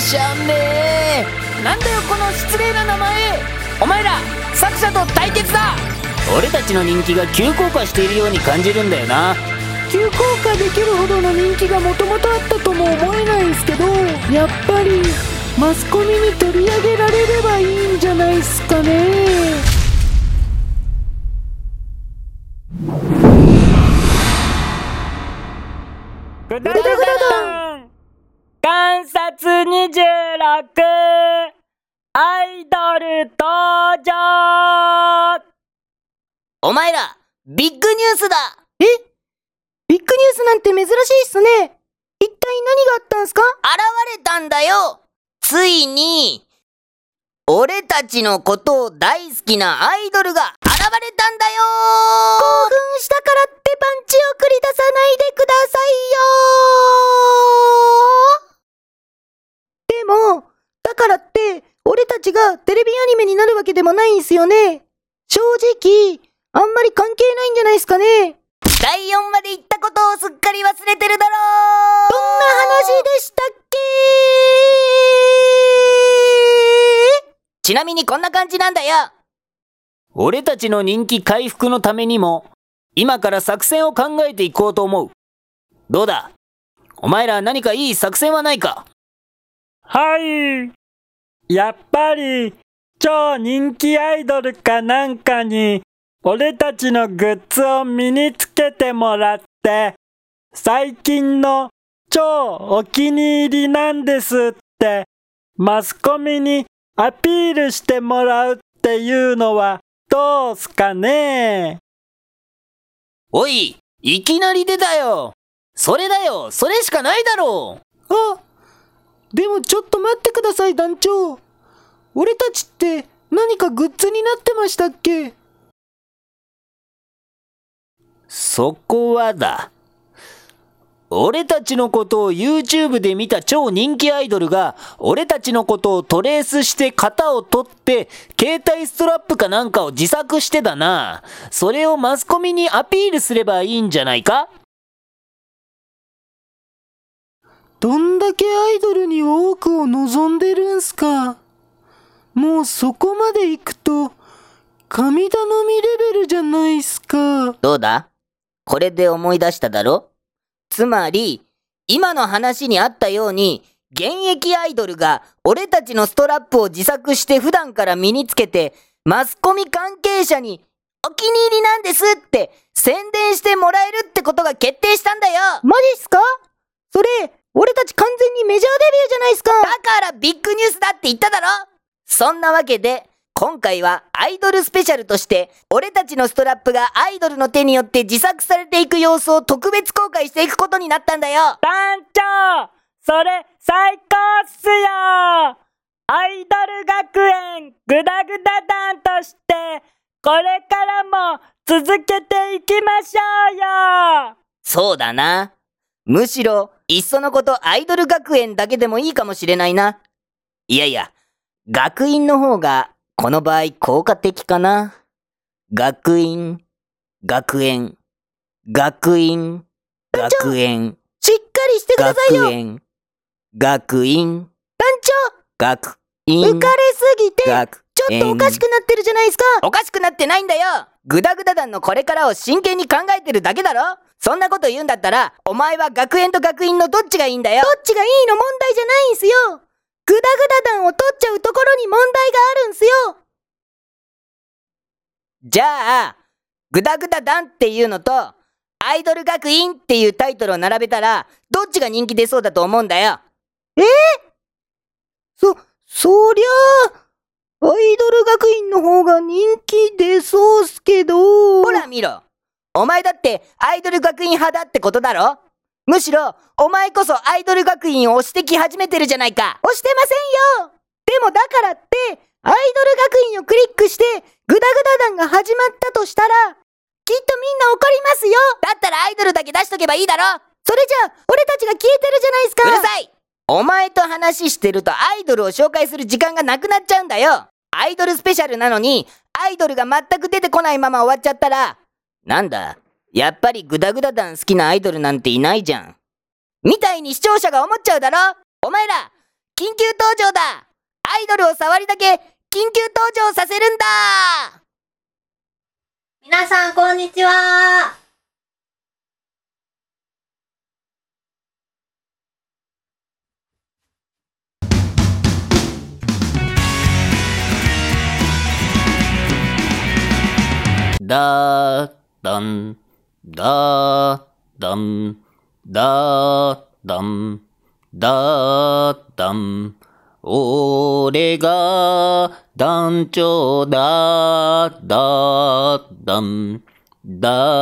しゃんね。なんだよこの失礼な名前。お前ら作者と対決だ。俺たちの人気が急降下しているように感じるんだよな。急降下できるほどの人気がもともとあったとも思えないんすけどやっぱりマスコミに取り上げられればいいんじゃないっすかね。ぐだぐだだん観察26アイドル登場。お前らビッグニュースだ。え？ビッグニュースなんて珍しいっすね。一体何があったんすか？現れたんだよ。ついに俺たちのことを大好きなアイドルが現れたんだよ。興奮したからってパンチを繰り出さないでくださいよでも、だからって、俺たちがテレビアニメになるわけでもないんすよね。正直、あんまり関係ないんじゃないですかね。第4まで行ったことをすっかり忘れてるだろどんな話でしたっけ？ちなみにこんな感じなんだよ。俺たちの人気回復のためにも今から作戦を考えていこうと思う。どうだ？お前ら何かいい作戦はないか？はいやっぱり超人気アイドルかなんかに俺たちのグッズを身につけてもらって最近の超お気に入りなんですってマスコミにアピールしてもらうっていうのはどうすかね？おいいきなり出たよ。それだよ。それしかないだろう。あ、でもちょっと待ってください団長。俺たちって何かグッズになってましたっけ？そこはだ。俺たちのことを YouTube で見た超人気アイドルが、俺たちのことをトレースして型を取って、携帯ストラップかなんかを自作してだな。それをマスコミにアピールすればいいんじゃないか？どんだけアイドルに多くを望んでるんすか。もうそこまで行くと、神頼みレベルじゃないっすか。どうだ？これで思い出しただろ？つまり、今の話にあったように、現役アイドルが俺たちのストラップを自作して普段から身につけて、マスコミ関係者にお気に入りなんですって宣伝してもらえるってことが決定したんだよマジっすか？それ、俺たち完全にメジャーデビューじゃないっすか。だからビッグニュースだって言っただろそんなわけで、今回はアイドルスペシャルとして、俺たちのストラップがアイドルの手によって自作されていく様子を特別公開していくことになったんだよ団長それ最高っすよアイドル学園グダグダ団としてこれからも続けていきましょうよそうだな。むしろ、いっそのことアイドル学園だけでもいいかもしれないな。いやいや、学院の方が、この場合効果的かな。学院、学園、学院、学園、しっかりしてくださいよ。団学園、学院、学長、院、浮かれすぎて、学っとおかしくなってるじゃないっすか。おかしくなってないんだよグダグダ団のこれからを真剣に考えてるだけだろそんなこと言うんだったら、お前は学園と学院のどっちがいいんだよどっちがいいの問題じゃないんすよ。グダグダ団を取っちゃうところに問題があるんすよ。じゃあ、グダグダ団っていうのと、アイドル学院っていうタイトルを並べたら、どっちが人気出そうだと思うんだよそ、そりゃあ、アイドル学院の方が人気出そうっすけど。ほら見ろ。お前だってアイドル学院派だってことだろ。むしろ、お前こそアイドル学院を押してき始めてるじゃないか。押してませんよ。でもだからって、アイドル学院をクリックして、グダグダ団が始まったとしたら、きっとみんな怒りますよ。だったらアイドルだけ出しとけばいいだろ。それじゃあ、俺たちが消えてるじゃないですか。うるさい。お前と話してるとアイドルを紹介する時間がなくなっちゃうんだよアイドルスペシャルなのに、アイドルが全く出てこないまま終わっちゃったら、なんだ、やっぱりグダグダ団好きなアイドルなんていないじゃん。みたいに視聴者が思っちゃうだろ？お前ら、緊急登場だ！アイドルを触りだけ、緊急登場させるんだ！皆さん、こんにちは。da dum, da dum da dum da dum 俺が団長だだだんだ